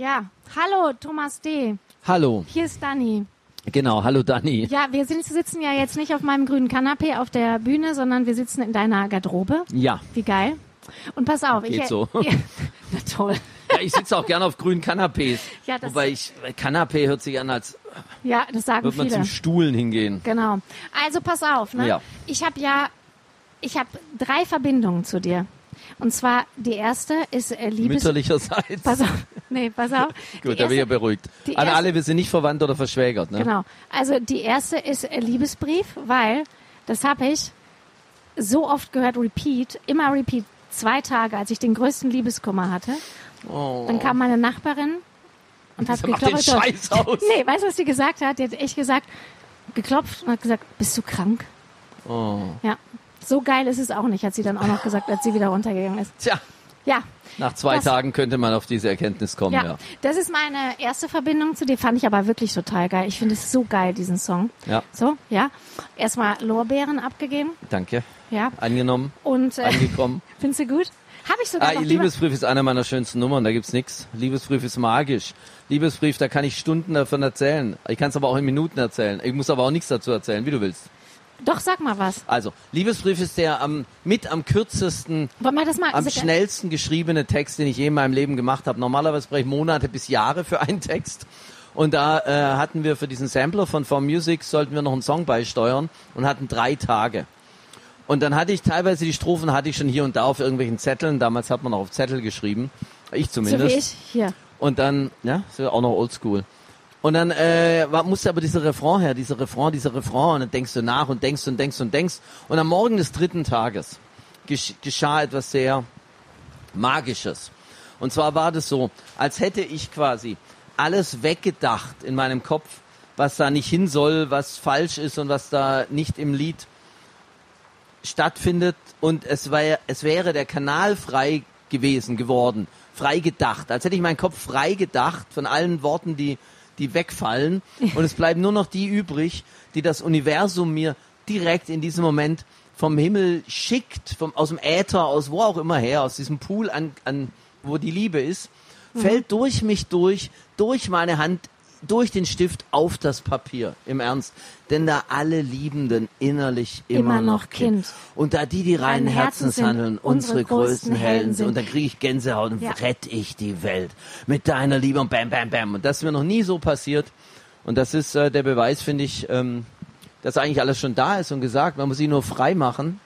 Ja, hallo Thomas D. Hallo. Hier ist Dani. Genau, hallo Dani. Ja, wir sind, sitzen ja jetzt nicht auf meinem grünen Kanapee auf der Bühne, sondern wir sitzen in deiner Garderobe. Ja. Wie geil. Und pass auf, Geht ich so. Ja, na toll. Ja, ich sitze auch gerne auf grünen Kanapés. Ja, das- Wobei ich, Kanapé hört sich an, als Ja, das sagen würde man viele. zum Stuhlen hingehen. Genau. Also pass auf, ne? Ja. Ich habe ja, ich habe drei Verbindungen zu dir. Und zwar die erste ist äh, Liebes. Mütterlicherseits. Pass auf. Nee, pass auf. Gut, Die da bin ich ja erste- beruhigt. An erste- alle, wir sind nicht verwandt oder verschwägert. Ne? Genau. Also die erste ist äh, Liebesbrief, weil das habe ich so oft gehört, Repeat, immer Repeat, zwei Tage, als ich den größten Liebeskummer hatte. Oh. Dann kam meine Nachbarin und hat Mach den geklopft. Scheiß aus. Nee, weißt du, was sie gesagt hat? Die hat echt gesagt, geklopft und hat gesagt, bist du krank? Oh. Ja. So geil ist es auch nicht, hat sie dann auch noch gesagt, als sie wieder runtergegangen ist. Tja, Ja. nach zwei Das- Tagen könnte man auf diese Erkenntnis kommen. Ja, Ja. das ist meine erste Verbindung zu dir, fand ich aber wirklich total geil. Ich finde es so geil, diesen Song. Ja. So, ja. Erstmal Lorbeeren abgegeben, Danke. ja. Angenommen, Und äh, angekommen. findest du gut? Habe ich sogar Ah, noch Liebesbrief ist einer meiner schönsten Nummern, da gibt's nix. Liebesbrief ist magisch. Liebesbrief, da kann ich Stunden davon erzählen. Ich kann es aber auch in Minuten erzählen. Ich muss aber auch nichts dazu erzählen, wie du willst. Doch, sag mal was. Also, Liebesbrief ist der am, mit am kürzesten, wir das mal? am also, schnellsten geschriebene Text, den ich je in meinem Leben gemacht habe. Normalerweise brauche ich Monate bis Jahre für einen Text. Und da äh, hatten wir für diesen Sampler von For Music, sollten wir noch einen Song beisteuern und hatten drei Tage. Und dann hatte ich teilweise die Strophen hatte ich schon hier und da auf irgendwelchen Zetteln. Damals hat man noch auf Zettel geschrieben. Ich so zumindest. wie ich hier. Und dann, ja, ist ja auch noch oldschool. Und dann äh, musste aber dieser Refrain her, dieser Refrain, dieser Refrain. Und dann denkst du nach und denkst und denkst und denkst. Und am Morgen des dritten Tages gesch geschah etwas sehr Magisches. Und zwar war das so, als hätte ich quasi alles weggedacht in meinem Kopf, was da nicht hin soll, was falsch ist und was da nicht im Lied stattfindet. Und es, war, es wäre der Kanal frei gewesen, geworden, frei gedacht. Als hätte ich meinen Kopf frei gedacht von allen Worten, die, die wegfallen. Und es bleiben nur noch die übrig, die das Universum mir direkt in diesem Moment vom Himmel schickt, vom, aus dem Äther, aus wo auch immer her, aus diesem Pool, an, an, wo die Liebe ist, fällt durch mich durch, durch meine Hand, durch den Stift auf das Papier. Im Ernst. Denn da alle Liebenden innerlich immer, Immer noch kind. Kind. Und da die, die reinen Herzens handeln, unsere unsere größten Helden sind. Und dann kriege ich Gänsehaut und Ja. rette ich die Welt mit deiner Liebe und bam, bam, bam. Und das ist mir noch nie so passiert. Und das ist äh, der Beweis, finde ich, ähm, dass eigentlich alles schon da ist und gesagt. Man muss sie nur frei machen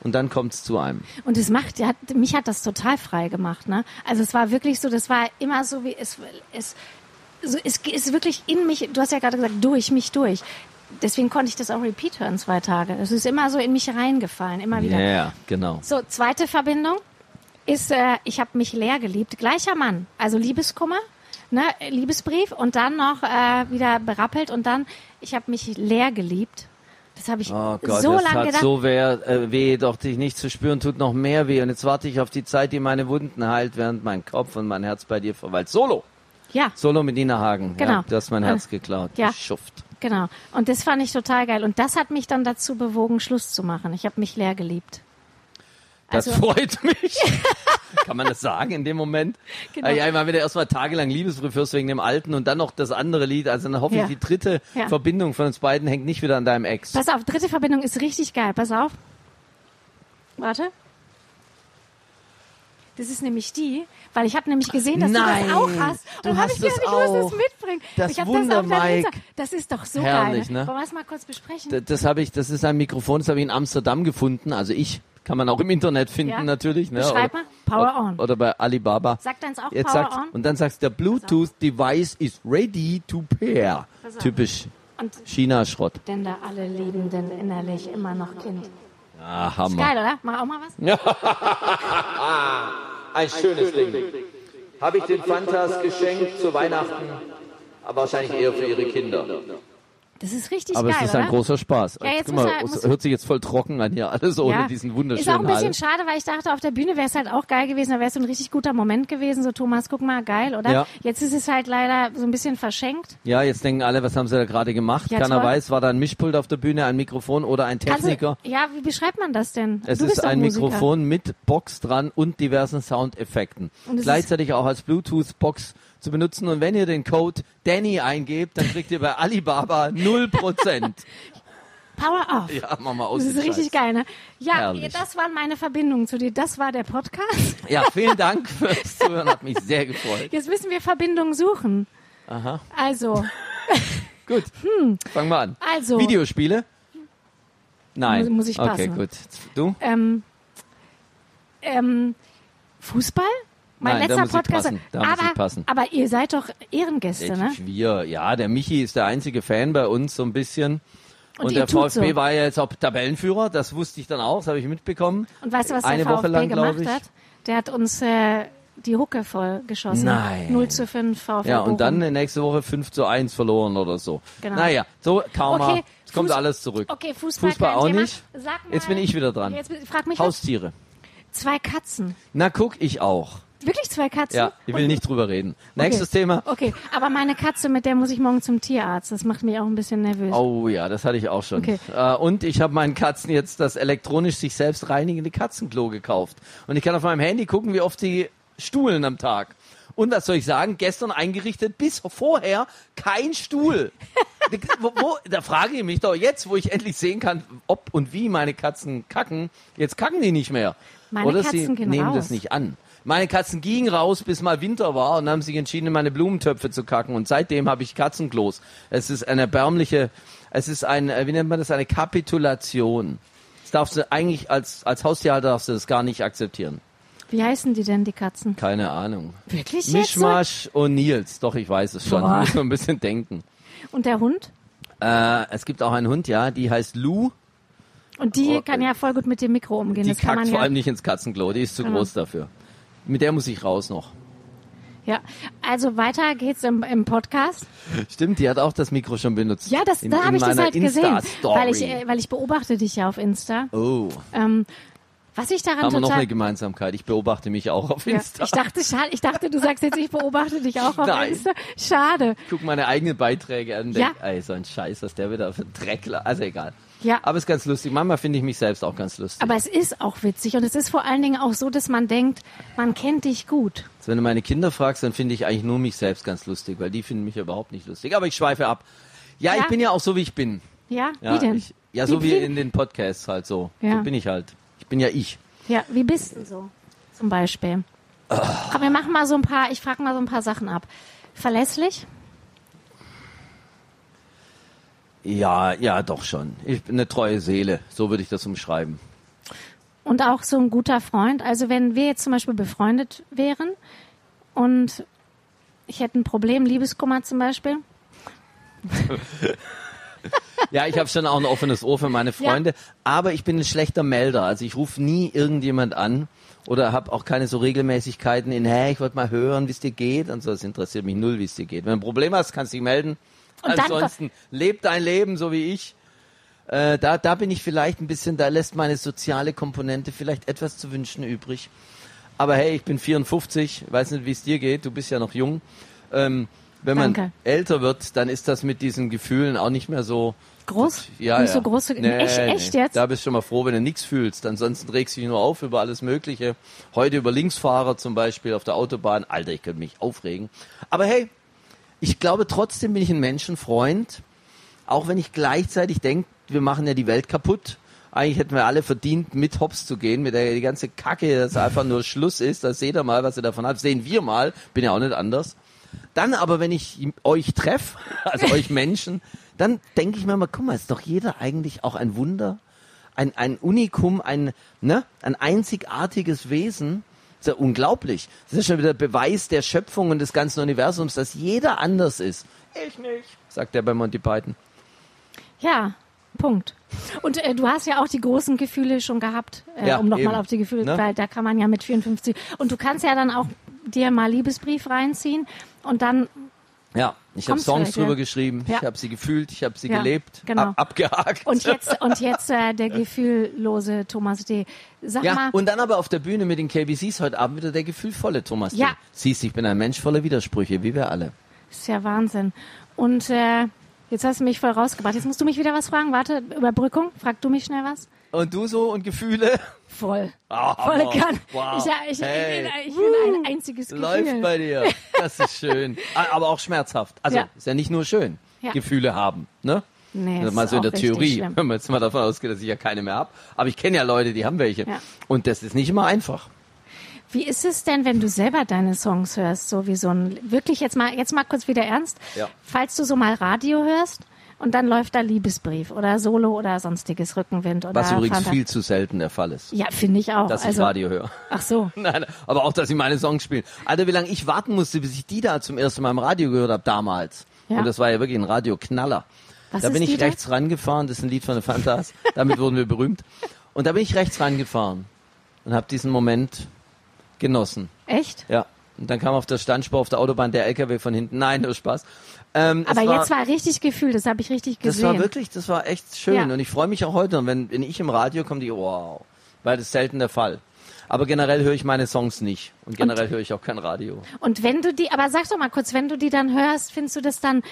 und dann kommt es zu einem. Und es macht, ja, mich hat das total frei gemacht, ne? Also es war wirklich so, das war immer so wie es, es, so, es ist wirklich in mich. Du hast ja gerade gesagt, durch mich durch. Deswegen konnte ich das auch repeat hören zwei Tage. Es ist immer so in mich reingefallen, immer wieder. Ja, genau. So, zweite Verbindung ist, äh, ich habe mich leer geliebt. Gleicher Mann, also Liebeskummer, ne, Liebesbrief und dann noch äh, wieder berappelt und dann, ich habe mich leer geliebt. Das habe ich Oh Gott, so lange hat gedacht. so weh, äh, weh, doch dich nicht zu spüren tut noch mehr weh. Und jetzt warte ich auf die Zeit, die meine Wunden heilt, während mein Kopf und mein Herz bei dir verweilt. Solo! Ja, Solo mit Nina Hagen. Genau. Ja, du hast mein Äh, Herz geklaut. ja. Schuft. genau. Und das fand ich total geil. Und das hat mich dann dazu bewogen, Schluss zu machen. Ich habe mich leer geliebt. Das Also- freut mich. Kann man das sagen in dem Moment? Genau. Ja, wenn du erstmal tagelang Liebesbrief hörst wegen dem alten und dann noch das andere Lied, also dann hoffe Ja. ich, die dritte Ja. Verbindung von uns beiden hängt nicht wieder an deinem Ex. Pass auf, dritte Verbindung ist richtig geil. Pass auf. Warte. Das ist nämlich die, weil ich habe nämlich gesehen, dass Nein, du das auch hast. Und du dann habe hast ich gedacht, das ich muss das mitbringen. Das ich Wunder, das Mike. Das ist doch so Herrlich, geil. ne? Wollen wir es mal kurz besprechen? D- Das habe ich, das ist ein Mikrofon, das habe ich in Amsterdam gefunden. Also ich kann man auch im Internet finden Ja. natürlich. Ne? Beschreib oder, mal. Power on. Oder bei Alibaba. Sagt deins auch Jetzt Power sagt, on? Und dann sagst du, der Bluetooth Device is ready to pair. Typisch China-Schrott. denn da alle Liebenden innerlich immer noch Kind. Ah, Hammer. Geil, oder? Mach auch mal was? Ein schönes Ding. Habe ich den Fantas geschenkt zu Weihnachten, aber wahrscheinlich eher für ihre Kinder. Das ist richtig Aber geil, es ist oder? ein großer Spaß. Ja, jetzt mal, es muss- hört sich jetzt voll trocken an hier, alles ohne Ja. diesen Ist auch wunderschönen ein bisschen Hall. schade, weil ich dachte, auf der Bühne wäre es halt auch geil gewesen. Da wäre es so ein richtig guter Moment gewesen. So, Thomas, guck mal, geil, oder? Ja. Jetzt ist es halt leider so ein bisschen verschenkt. Ja, jetzt denken alle, was haben sie da gerade gemacht? Ja, Keiner toll. weiß, war da ein Mischpult auf der Bühne, ein Mikrofon oder ein Techniker? ja, wie beschreibt man das denn? Es du ist ein. Mikrofon mit Box dran und diversen Soundeffekten. Gleichzeitig auch als Bluetooth-Box zu benutzen. Und wenn ihr den Code Danny eingebt, dann kriegt ihr bei Alibaba 0%. Power off. ja, mach mal aus. Das ist richtig Scheiß. geil, ne? Ja, Herrlich. das waren meine Verbindungen zu dir. Das war der Podcast. Ja, vielen Dank fürs Zuhören, hat mich sehr gefreut. Jetzt müssen wir Verbindungen suchen. Aha. Also, Gut, fangen wir an. also. Videospiele? Nein. Muss- muss ich Okay, passen. gut. Du? Ähm, ähm, Fußball? Mein Nein, letzter Podcast. aber, aber ihr seid doch Ehrengäste, ne? Wir, ja, der Michi ist der einzige Fan bei uns so ein bisschen. Und Und, der VfB so. war ja jetzt auch Tabellenführer, das wusste ich dann auch, das habe ich mitbekommen. Und weißt du, was Eine der Woche VfB lang, gemacht hat? Der hat uns äh, die Hucke voll geschossen. Nein. 0 zu 5 VfB Ja, und dann Bochum. nächste Woche 5 zu 1 verloren oder so. Genau. Naja, so Karma, Okay, es kommt alles zurück. Okay, Fußball, Fußball auch Thema. nicht. Mal, Jetzt bin ich wieder dran. Jetzt frag mich jetzt. Haustiere. Zwei Katzen. Na guck, ich auch. Wirklich zwei Katzen? Ja, ich will nicht drüber reden. Nächstes Thema. Okay, aber meine Katze, mit der muss ich morgen zum Tierarzt. Das macht mich auch ein bisschen nervös. Oh ja, das hatte ich auch schon. Okay. Äh, und ich habe meinen Katzen jetzt das elektronisch sich selbst reinigende Katzenklo gekauft. Und ich kann auf meinem Handy gucken, wie oft sie stuhlen am Tag. Und was soll ich sagen? Gestern eingerichtet, bis vorher kein Stuhl. wo, wo, da frage ich mich doch jetzt, wo ich endlich sehen kann, ob und wie meine Katzen kacken. Jetzt kacken die nicht mehr. Meine Oder Katzen sie nehmen raus. das nicht an. Meine Katzen gingen raus, bis mal Winter war und haben sich entschieden, in meine Blumentöpfe zu kacken. Und seitdem habe ich Katzenklos. Es ist eine erbärmliche, es ist ein, äh, wie nennt man das, eine Kapitulation. Das darfst du eigentlich als, als Haustierhalter darfst du das gar nicht akzeptieren. Wie heißen die denn, die Katzen? Keine Ahnung. Wirklich jetzt? So? Mischmasch und Nils. Doch, ich weiß es schon. Boah. Ich muss nur ein bisschen denken. Und der Hund? Äh, es gibt auch einen Hund, ja, die heißt Lou. Und die Oh, kann ja voll gut mit dem Mikro umgehen. Die das kann kackt man vor ja. allem nicht ins Katzenklo. Die ist zu Genau. groß dafür. Mit der muss ich raus noch. Ja, also weiter geht's im, im Podcast. Stimmt, die hat auch das Mikro schon benutzt. Ja, das, In- da habe ich das halt gesehen, weil ich, äh, weil ich beobachte dich ja auf Insta. Oh, Ähm, was ich daran haben wir noch eine Gemeinsamkeit. Ich beobachte mich auch auf ja, Insta. ich dachte, schade, ich dachte, du sagst jetzt, ich beobachte dich auch auf Nein. Insta. Schade. guck meine eigenen Beiträge an Ja. denk, ey, so ein Scheiß, was der wieder für ein Dreck, la- also egal. Ja. Aber ist ganz lustig. Manchmal finde ich mich selbst auch ganz lustig. Aber es ist auch witzig und es ist vor allen Dingen auch so, dass man denkt, man kennt dich gut. Also wenn du meine Kinder fragst, dann finde ich eigentlich nur mich selbst ganz lustig, weil die finden mich überhaupt nicht lustig. Aber ich schweife ab. Ja, Ja. ich bin ja auch so, wie ich bin. Ja, Ja, wie denn? Ich, ja, so Wie- wie, wie- in den Podcasts halt so. Ja. So bin ich halt. Ich bin ja ich. Ja, wie bist du so? Zum Beispiel. Komm, wir machen mal so ein paar, ich frage mal so ein paar Sachen ab. Verlässlich? Ja, ja, doch schon. Ich bin eine treue Seele. So würde ich das umschreiben. Und auch so ein guter Freund. Also wenn wir jetzt zum Beispiel befreundet wären und ich hätte ein Problem, Liebeskummer zum Beispiel. Ja, ich habe schon auch ein offenes Ohr für meine Freunde, aber ich bin ein schlechter Melder. Also ich rufe nie irgendjemand an oder habe auch keine so Regelmäßigkeiten in, hey, ich wollte mal hören, wie es dir geht und so. Das interessiert mich null, wie es dir geht. Wenn du ein Problem hast, kannst du dich melden. Und Ansonsten leb dein Leben so wie ich. Äh, da, da bin ich vielleicht ein bisschen, da lässt meine soziale Komponente vielleicht etwas zu wünschen übrig. Aber hey, ich bin 54, weiß nicht, wie es dir geht, du bist ja noch jung. Ähm, wenn man Danke. älter wird, dann ist das mit diesen Gefühlen auch nicht mehr so Groß? ja, Nicht ja. so große. Nee, echt, echt nee. jetzt? Da bist du schon mal froh, wenn du nichts fühlst. Ansonsten regst du dich nur auf über alles Mögliche. Heute über Linksfahrer zum Beispiel auf der Autobahn. Alter, ich könnte mich aufregen. Aber hey, ich glaube trotzdem bin ich ein Menschenfreund. Auch wenn ich gleichzeitig denke, wir machen ja die Welt kaputt. Eigentlich hätten wir alle verdient, mit Hops zu gehen, mit der die ganze Kacke, dass einfach nur Schluss ist. Da seht ihr mal, was ihr davon habt. Sehen wir mal. Bin ja auch nicht anders. Dann aber, wenn ich euch treffe, also euch Menschen, dann denke ich mir mal, guck mal, ist doch jeder eigentlich auch ein Wunder, ein, ein Unikum, ein, ne, ein einzigartiges Wesen. Das ist ja unglaublich. Das ist schon wieder Beweis der Schöpfung und des ganzen Universums, dass jeder anders ist. Ich nicht, sagt er bei Monty Python. Ja, Punkt. Und äh, du hast ja auch die großen Gefühle schon gehabt, äh, Ja, um nochmal auf die Gefühle, Ne? weil da kann man ja mit 54. Und du kannst ja dann auch dir mal Liebesbrief reinziehen und dann Ja, ich habe Songs vielleicht, ja. drüber geschrieben, Ja. ich habe sie gefühlt, ich habe sie Ja, gelebt, genau. ab, abgehakt. und jetzt und jetzt äh, der gefühllose Thomas D. Sag ja, mal, und dann aber auf der Bühne mit den KBCs heute Abend wieder der gefühlvolle Thomas. Ja. D. Siehst, ich bin ein Mensch voller Widersprüche, wie wir alle. ist ja Wahnsinn. Und äh, Jetzt hast du mich voll rausgebracht. Jetzt musst du mich wieder was fragen. Warte, Überbrückung. Frag du mich schnell was. Und du so und Gefühle? Voll. Ah, Voll Hammer. kann. Wow. Ich, ich, Hey. ich, bin, ein einziges Gefühl. Läuft bei dir. Das ist schön. Ah, Aber auch schmerzhaft. Also Ja. ist ja nicht nur schön, Ja. Gefühle haben. Ne? Nee, Also mal so in der Theorie, schlimm. wenn man jetzt mal davon ausgeht, dass ich ja keine mehr habe. Aber ich kenne ja Leute, die haben welche. Ja. Und das ist nicht immer einfach. Wie ist es denn, wenn du selber deine Songs hörst, so wie so ein, wirklich jetzt mal, jetzt mal kurz wieder ernst? Ja. Falls du so mal Radio hörst und dann läuft da Liebesbrief oder Solo oder sonstiges Rückenwind oder Was übrigens Fanta- viel zu selten der Fall ist. Ja, finde ich auch. Dass also, ich Radio höre. Ach so. Nein, aber auch, dass sie meine Songs spielen. Alter, wie lange ich warten musste, bis ich die da zum ersten Mal im Radio gehört habe damals. Ja. Und das war ja wirklich ein Radioknaller. Was da bin ich die da? rechts rangefahren, das ist ein Lied von den Fantas. Damit wurden wir berühmt. Und da bin ich rechts rangefahren und habe diesen Moment genossen. Echt? Ja. Und dann kam auf der Standspur auf der Autobahn der LKW von hinten. Nein, nur Spaß. Ähm, Aber war, jetzt war richtig Gefühl, das habe ich richtig das gesehen. war wirklich, das war echt schön. Ja. Und ich freue mich auch heute. Und wenn, wenn ich im Radio komme, die, wow. Weil das ist selten der Fall. Aber generell höre ich meine Songs nicht. Und generell höre ich auch kein Radio. Und wenn du die, aber sag doch mal kurz, wenn du die dann hörst, findest du das dann,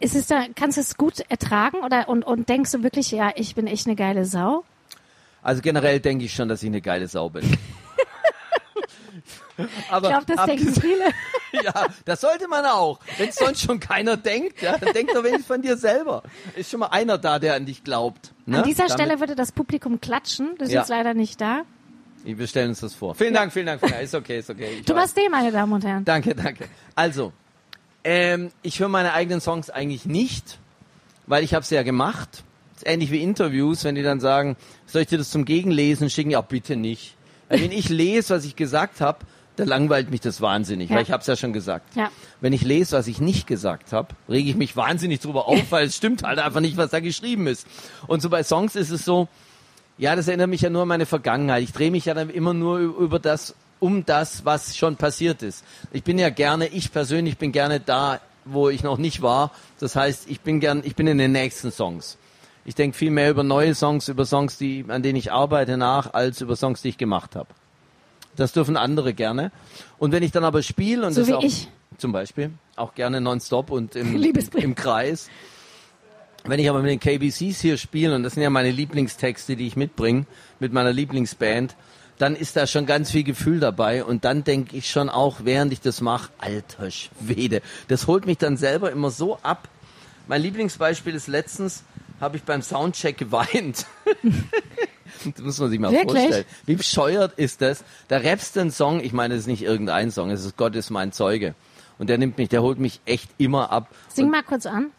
ist es da, kannst du es gut ertragen oder und, und denkst du wirklich, ja, ich bin echt eine geile Sau? Also generell denke ich schon, dass ich eine geile Sau bin. Aber Ich glaube, das denken viele. Ja, das sollte man auch. Wenn es sonst schon keiner denkt, ja, dann denk doch wenigstens von dir selber. Ist schon mal einer da, der an dich glaubt. Ne? An dieser Damit- Stelle würde das Publikum klatschen. Du Ja. sitzt leider nicht da. Wir stellen uns das vor. Vielen Dank, vielen Dank. Vielen Dank. Ist okay, ist okay. Ich. Thomas D., meine Damen und Herren. Danke, danke. Also, ähm, ich höre meine eigenen Songs eigentlich nicht, weil ich habe es ja gemacht. Ist ähnlich wie Interviews, wenn die dann sagen, soll ich dir das zum Gegenlesen schicken? Ja, bitte nicht. Weil wenn ich lese, was ich gesagt habe, dann langweilt mich das wahnsinnig, Ja. weil ich habe es ja schon gesagt. Ja. Wenn ich lese, was ich nicht gesagt habe, rege ich mich wahnsinnig drüber auf, weil es stimmt halt einfach nicht, was da geschrieben ist. Und so bei Songs ist es so, ja, das erinnert mich ja nur an meine Vergangenheit. Ich drehe mich ja dann immer nur über das, um das, was schon passiert ist. Ich bin ja gerne, ich persönlich bin gerne da, wo ich noch nicht war. Das heißt, ich bin gern, ich bin in den nächsten Songs. Ich denke viel mehr über neue Songs, über Songs, die, an denen ich arbeite nach, als über Songs, die ich gemacht habe. Das dürfen andere gerne. Und wenn ich dann aber spiele und So das auch ich. zum Beispiel auch gerne nonstop und im, im Kreis. Wenn ich aber mit den KBCs hier spiele, und das sind ja meine Lieblingstexte, die ich mitbringe, mit meiner Lieblingsband, dann ist da schon ganz viel Gefühl dabei und dann denke ich schon auch, während ich das mache, alter Schwede, das holt mich dann selber immer so ab. Mein Lieblingsbeispiel ist letztens, habe ich beim Soundcheck geweint. das muss man sich mal Wirklich? vorstellen. Wie bescheuert ist das? Da rappst du einen Song, ich meine, das ist nicht irgendein Song, es ist Gott ist mein Zeuge. Und der nimmt mich, der holt mich echt immer ab. Sing mal kurz an.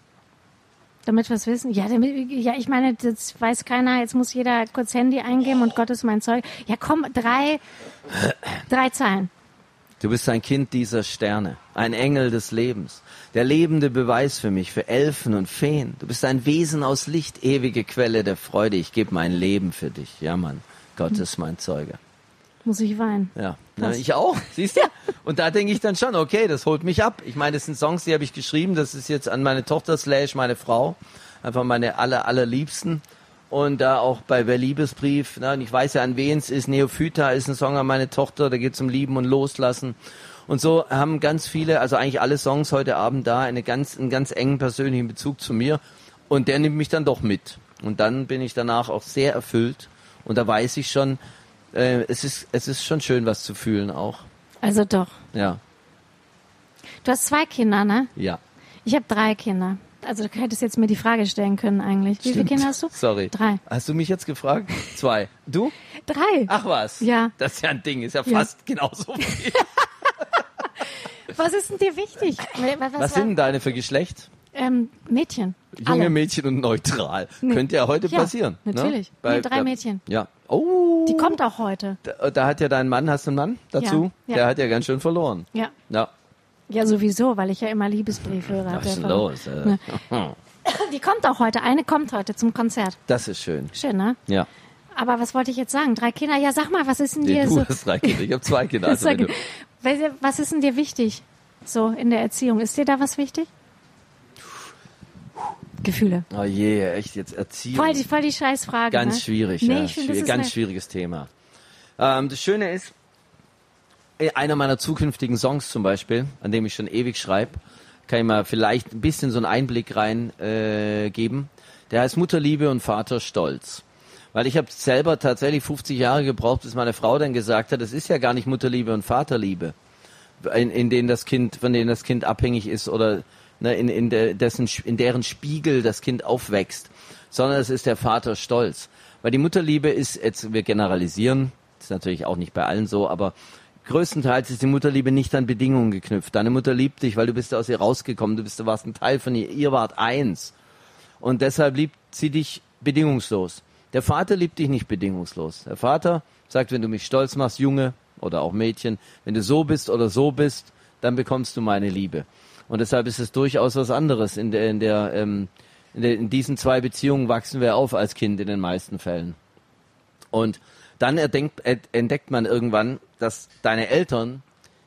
Damit wir es wissen. Ja, damit, ja, ich meine, das weiß keiner. Jetzt muss jeder kurz Handy eingeben und Gott ist mein Zeug. Ja, komm, drei, drei Zeilen. Du bist ein Kind dieser Sterne, ein Engel des Lebens, der lebende Beweis für mich, für Elfen und Feen. Du bist ein Wesen aus Licht, ewige Quelle der Freude. Ich gebe mein Leben für dich. Ja, Mann, Gott ist mein Zeuge. Muss ich weinen. Ja, na, ich auch, siehst du? Und da denke ich dann schon, okay, das holt mich ab. Ich meine, das sind Songs, die habe ich geschrieben. Das ist jetzt an meine Tochter slash meine Frau, einfach meine aller allerliebsten. Und da auch bei Wer Liebesbrief, na, und ich weiß ja, an wen es ist. Neophyta ist ein Song an meine Tochter, da geht es um Lieben und Loslassen. Und so haben ganz viele, also eigentlich alle Songs heute Abend da, eine ganz, einen ganz engen persönlichen Bezug zu mir. Und der nimmt mich dann doch mit. Und dann bin ich danach auch sehr erfüllt. Und da weiß ich schon, äh, es ist, es ist schon schön, was zu fühlen auch. Also doch. Ja, Du hast zwei Kinder, ne? ja. Ich habe drei Kinder. Also du hättest jetzt mir die Frage stellen können eigentlich. Wie viele. Kinder hast du? Sorry. Drei. Hast du mich jetzt gefragt? Zwei. Du? Drei. Ach was. Ja. Das ist ja ein Ding, ist ja, Ja. fast genauso viel. Was ist denn dir wichtig? Was, Was sind denn deine für Geschlecht? Ähm, Mädchen. Junge Alle. Mädchen und neutral. Nee. Könnte ja heute Ja, passieren. natürlich. Ne? Bei- Nee, drei da- Mädchen. Ja. Oh. Die kommt auch heute. Da, da hat ja dein Mann, hast du einen Mann dazu? Ja, ja. Der hat ja ganz schön verloren. Ja. Ja. Ja, sowieso, weil ich ja immer Liebesbrief höre. hat Was ist los? Äh? Die kommt auch heute. Eine kommt heute zum Konzert. Das ist schön. Schön, ne? Ja. Aber was wollte ich jetzt sagen? Drei Kinder. Ja, sag mal, was ist denn Nee, dir du so? hast drei Kinder. Ich habe zwei Kinder. Also du, was ist denn dir wichtig? So in der Erziehung. Ist dir da was wichtig? Gefühle. oh je, echt jetzt Erziehung. Voll die, voll die Scheißfrage. Ganz ne? schwierig, Nee, ja. ich Schwierig, ist ganz schwieriges Thema. Ähm, das Schöne ist, einer meiner zukünftigen Songs zum Beispiel, an dem ich schon ewig schreibe, kann ich mal vielleicht ein bisschen so einen Einblick rein äh, geben. Der heißt Mutterliebe und Vaterstolz. Weil ich habe selber tatsächlich 50 Jahre gebraucht, bis meine Frau dann gesagt hat, es ist ja gar nicht Mutterliebe und Vaterliebe, in, in denen das Kind, von denen das Kind abhängig ist oder ne, in, in, der, dessen, in deren Spiegel das Kind aufwächst, sondern es ist der Vaterstolz. Weil die Mutterliebe ist, jetzt wir generalisieren, ist natürlich auch nicht bei allen so, aber größtenteils ist die Mutterliebe nicht an Bedingungen geknüpft. Deine Mutter liebt dich, weil du bist aus ihr rausgekommen, du bist, du warst ein Teil von ihr, ihr wart eins. Und deshalb liebt sie dich bedingungslos. Der Vater liebt dich nicht bedingungslos. Der Vater sagt, wenn du mich stolz machst, Junge oder auch Mädchen, wenn du so bist oder so bist, dann bekommst du meine Liebe. Und deshalb ist es durchaus was anderes. In, der, in, der, ähm, in, der, in diesen zwei Beziehungen wachsen wir auf als Kind in den meisten Fällen. Und dann erdenkt, entdeckt man irgendwann, dass deine Eltern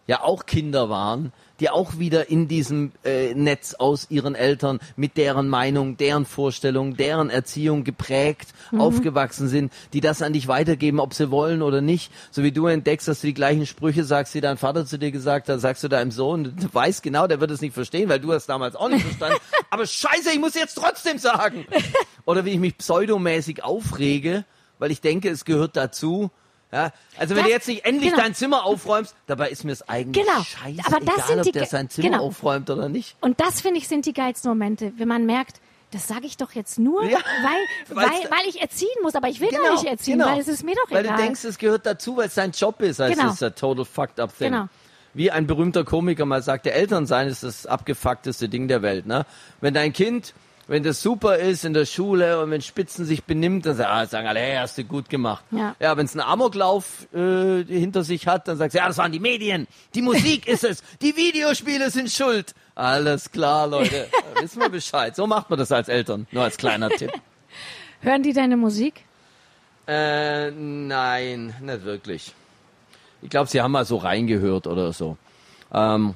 ja auch Kinder waren, die auch wieder in diesem äh, Netz aus ihren Eltern mit deren Meinung, deren Vorstellung, deren Erziehung geprägt mhm. aufgewachsen sind, die das an dich weitergeben, ob sie wollen oder nicht. So wie du entdeckst, dass du die gleichen Sprüche sagst, die dein Vater zu dir gesagt hat, sagst du deinem Sohn, du weißt genau, der wird es nicht verstehen, weil du hast damals auch nicht verstanden. Aber scheiße, ich muss jetzt trotzdem sagen. Oder wie ich mich pseudomäßig aufrege, weil ich denke, es gehört dazu ja, also wenn das, du jetzt nicht endlich genau. dein Zimmer aufräumst, dabei ist mir es eigentlich genau. scheiße, Aber das egal, sind die, ob der sein Zimmer genau. aufräumt oder nicht. Und das finde ich sind die geilsten Momente, wenn man merkt, das sage ich doch jetzt nur, ja, weil, weil, weil ich erziehen muss, aber ich will genau, gar nicht erziehen, genau. weil es ist mir doch egal. Weil du denkst, es gehört dazu, weil es dein Job ist, als genau. ist a total fucked up thing. Genau. Wie ein berühmter Komiker mal sagte, Eltern sein ist das abgefuckteste Ding der Welt. Ne? Wenn dein Kind wenn das super ist in der Schule und wenn Spitzen sich benimmt, dann sagen, ah, sagen alle, hey, hast du gut gemacht. Ja, ja wenn es einen Amoklauf äh, hinter sich hat, dann sagst du, ja, das waren die Medien, die Musik ist es, die Videospiele sind schuld. Alles klar, Leute, wissen wir Bescheid. So macht man das als Eltern, nur als kleiner Tipp. Hören die deine Musik? Äh, nein, nicht wirklich. Ich glaube, sie haben mal so reingehört oder so. Ähm,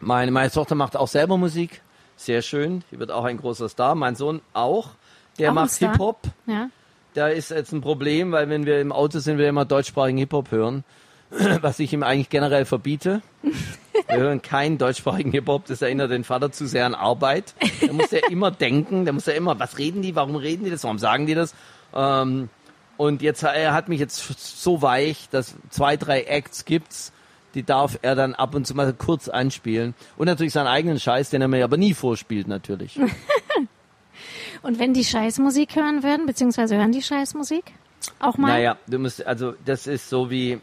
meine, meine Tochter macht auch selber Musik. Sehr schön. Die wird auch ein großer Star. Mein Sohn auch. Der auch macht Hip-Hop. Ja. Da ist jetzt ein Problem, weil wenn wir im Auto sind, wir immer deutschsprachigen Hip-Hop hören, was ich ihm eigentlich generell verbiete. Wir hören keinen deutschsprachigen Hip-Hop, das erinnert den Vater zu sehr an Arbeit. Da muss er immer denken, da muss er immer, was reden die, warum reden die das, warum sagen die das? Ähm, und jetzt, er hat mich jetzt so weich, dass zwei, drei Acts gibt's, die darf er dann ab und zu mal kurz anspielen. Und natürlich seinen eigenen Scheiß, den er mir aber nie vorspielt, natürlich. und wenn die Scheißmusik hören würden, beziehungsweise hören die Scheißmusik? Auch mal? Naja, du musst, also das ist so wie,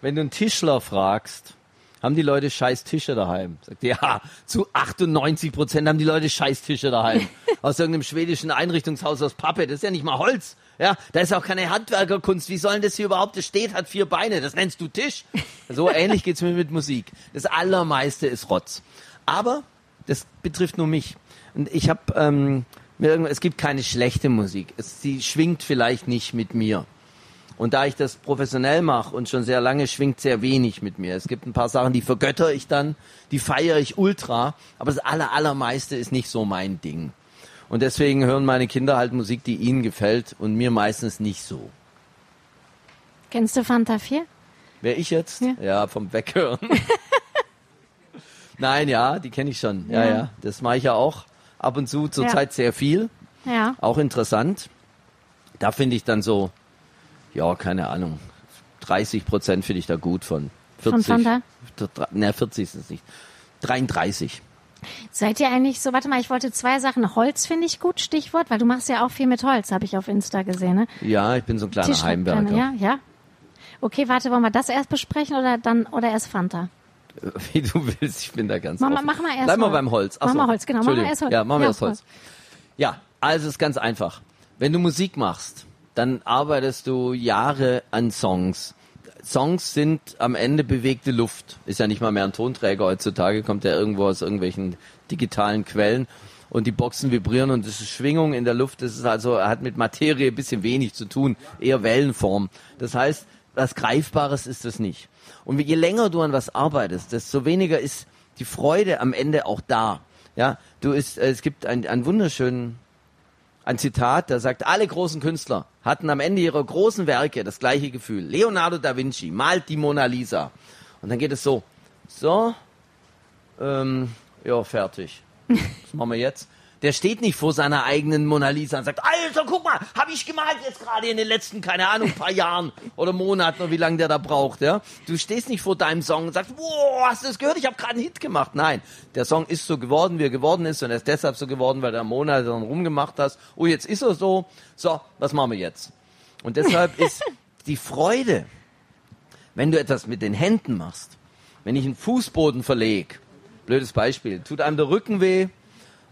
wenn du einen Tischler fragst, haben die Leute scheiß Tische daheim? Sagt ja, zu 98 Prozent haben die Leute scheiß Tische daheim. aus irgendeinem schwedischen Einrichtungshaus aus Pappe. Das ist ja nicht mal Holz. Ja, da ist auch keine Handwerkerkunst. Wie soll denn das hier überhaupt? Das steht, hat vier Beine. Das nennst du Tisch. So ähnlich geht's mir mit Musik. Das allermeiste ist Rotz. Aber das betrifft nur mich. Und ich habe, ähm, es gibt keine schlechte Musik. Es, sie schwingt vielleicht nicht mit mir. Und da ich das professionell mache und schon sehr lange schwingt sehr wenig mit mir. Es gibt ein paar Sachen, die vergötter ich dann, die feiere ich ultra, aber das aller, allermeiste ist nicht so mein Ding. Und deswegen hören meine Kinder halt Musik, die ihnen gefällt und mir meistens nicht so. Kennst du Fanta 4? Wer ich jetzt? Ja, ja vom Weghören. Nein, ja, die kenne ich schon. Ja, ja, ja. Das mache ich ja auch ab und zu, zurzeit ja. sehr viel. Ja. Auch interessant. Da finde ich dann so, ja, keine Ahnung, 30 Prozent finde ich da gut von. 40, von Fanta? Ne, 40 ist es nicht. 33. Seid ihr eigentlich so, warte mal, ich wollte zwei Sachen. Holz finde ich gut, Stichwort, weil du machst ja auch viel mit Holz, habe ich auf Insta gesehen. Ne? Ja, ich bin so ein kleiner Tischler, Heimwerker. ja, ja. Okay, warte, wollen wir das erst besprechen oder dann oder erst Fanta? Wie du willst, ich bin da ganz mach, offen. Mach mal erst Bleib mal beim Holz. Achso. Mach mal Holz, genau. Mach mal erst Holz. Ja, machen wir ja, erst Holz. Ja, also es ist ganz einfach. Wenn du Musik machst, dann arbeitest du Jahre an Songs. Songs sind am Ende bewegte Luft. Ist ja nicht mal mehr ein Tonträger heutzutage, kommt ja irgendwo aus irgendwelchen digitalen Quellen und die Boxen vibrieren und es ist Schwingung in der Luft. Das ist also, hat mit Materie ein bisschen wenig zu tun, eher Wellenform. Das heißt, was Greifbares ist das nicht. Und je länger du an was arbeitest, desto weniger ist die Freude am Ende auch da. Ja, du ist, es gibt einen, einen wunderschönen ein Zitat, da sagt, alle großen Künstler hatten am Ende ihrer großen Werke das gleiche Gefühl. Leonardo da Vinci malt die Mona Lisa. Und dann geht es so, so, ähm, Ja, fertig. Was machen wir jetzt? Der steht nicht vor seiner eigenen Mona Lisa und sagt, Alter, guck mal, habe ich gemalt jetzt gerade in den letzten, keine Ahnung, paar Jahren oder Monaten oder wie lange der da braucht, ja? Du stehst nicht vor deinem Song und sagst, boah, hast du das gehört? Ich habe gerade einen Hit gemacht. Nein, der Song ist so geworden, wie er geworden ist und er ist deshalb so geworden, weil du Monate dann rumgemacht hast. Oh, jetzt ist er so. So, was machen wir jetzt? Und deshalb ist die Freude, wenn du etwas mit den Händen machst, wenn ich einen Fußboden verleg, blödes Beispiel, tut einem der Rücken weh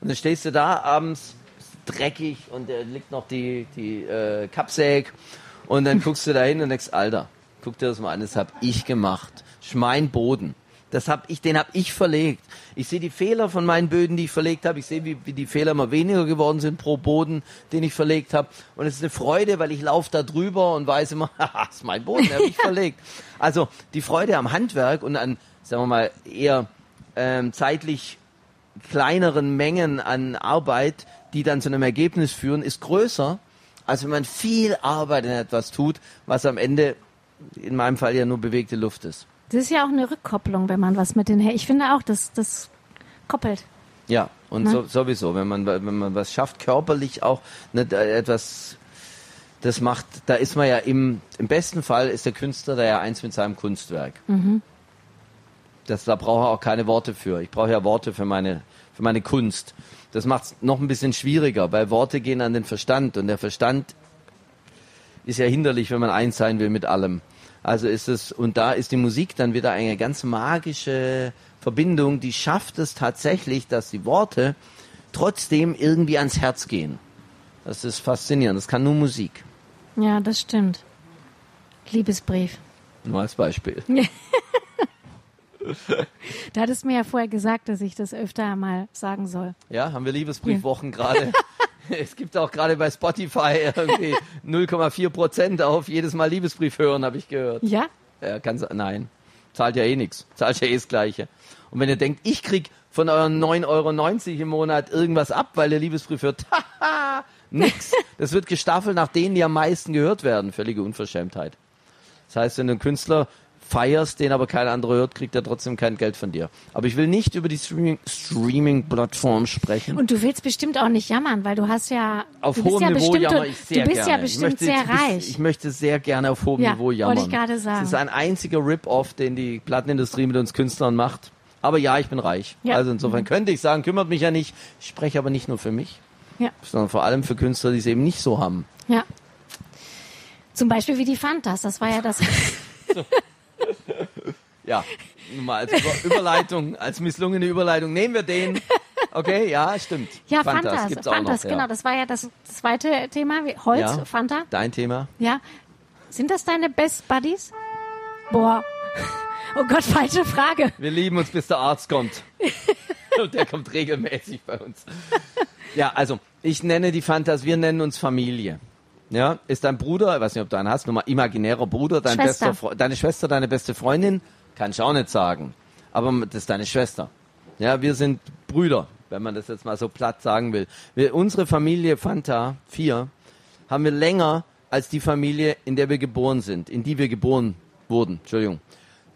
und dann stehst du da abends, dreckig und da liegt noch die, die äh, Kappsäg und dann guckst du da hin und denkst, Alter, guck dir das mal an, das hab ich gemacht. Schmein Boden. Das hab ich, den hab ich verlegt. Ich sehe die Fehler von meinen Böden, die ich verlegt habe. Ich sehe, wie, wie die Fehler immer weniger geworden sind pro Boden, den ich verlegt habe. Und es ist eine Freude, weil ich laufe da drüber und weiß immer, haha, ist mein Boden, den habe ich verlegt. Also die Freude am Handwerk und an, sagen wir mal, eher ähm, zeitlich kleineren Mengen an Arbeit, die dann zu einem Ergebnis führen, ist größer, als wenn man viel Arbeit in etwas tut, was am Ende in meinem Fall ja nur bewegte Luft ist. Das ist ja auch eine Rückkopplung, wenn man was mit den Händen. Ich finde auch, dass das koppelt. Ja, und Ne? so, sowieso, wenn man, wenn man was schafft, körperlich auch ne, etwas, das macht, da ist man ja im, im besten Fall ist der Künstler da ja eins mit seinem Kunstwerk. Das, da brauche ich auch keine Worte für. Ich brauche ja Worte für meine, für meine Kunst. Das macht es noch ein bisschen schwieriger, weil Worte gehen an den Verstand und der Verstand ist ja hinderlich, wenn man eins sein will mit allem. Also ist es, und da ist die Musik dann wieder eine ganz magische Verbindung, die schafft es tatsächlich, dass die Worte trotzdem irgendwie ans Herz gehen. Das ist faszinierend. Das kann nur Musik. Ja, das stimmt. Liebesbrief. Nur als Beispiel. Da hattest du mir ja vorher gesagt, dass ich das öfter mal sagen soll. Ja, haben wir Liebesbriefwochen gerade. Es gibt auch gerade bei Spotify irgendwie 0,4 Prozent auf jedes Mal Liebesbrief hören, habe ich gehört. Ja? Ja, kann, nein, zahlt ja eh nichts. Zahlt ja eh das Gleiche. Und wenn ihr denkt, ich krieg von euren 9,90 Euro im Monat irgendwas ab, weil ihr Liebesbrief hört, haha, nix. Das wird gestaffelt nach denen, die am meisten gehört werden. Völlige Unverschämtheit. Das heißt, wenn du einen Künstler feierst, den aber kein anderer hört, kriegt er trotzdem kein Geld von dir. Aber ich will nicht über die Streaming- Streaming-Plattform sprechen. Und du willst bestimmt auch nicht jammern, weil du hast ja. auf hohem ja Niveau jammer ich sehr Du bist gerne. ja bestimmt möchte, sehr bist- reich. Ich möchte sehr gerne auf hohem Ja, Niveau wollte jammern. ich gerade sagen. Es ist ein einziger Rip-Off, den die Plattenindustrie mit uns Künstlern macht. Aber ja, ich bin reich. Ja. Also insofern könnte ich sagen, kümmert mich ja nicht. Ich spreche aber nicht nur für mich, ja, sondern vor allem für Künstler, die es eben nicht so haben. ja. Zum Beispiel wie die Fantas. Das war ja das. Ja, nur mal als Über Überleitung, als misslungene Überleitung. Nehmen wir den. Okay, ja, stimmt. Ja, Fantas, Fantas. gibt's auch Fantas, noch, ja. genau. Das war ja das zweite Thema. Holz, Ja. Fanta. Dein Thema? Ja. Sind das deine Best Buddies? Boah. Oh Gott, falsche Frage. Wir lieben uns, bis der Arzt kommt. Und der kommt regelmäßig bei uns. Ja, also, ich nenne die Fantas, wir nennen uns Familie. Ja, ist dein Bruder, ich weiß nicht, ob du einen hast, nur mal imaginärer Bruder, dein Schwester. bester deine Schwester, deine beste Freundin, kann ich auch nicht sagen. Aber das ist deine Schwester. Ja, wir sind Brüder, wenn man das jetzt mal so platt sagen will. Wir, unsere Familie Fanta, vier, haben wir länger als die Familie, in der wir geboren sind, in die wir geboren wurden, Entschuldigung.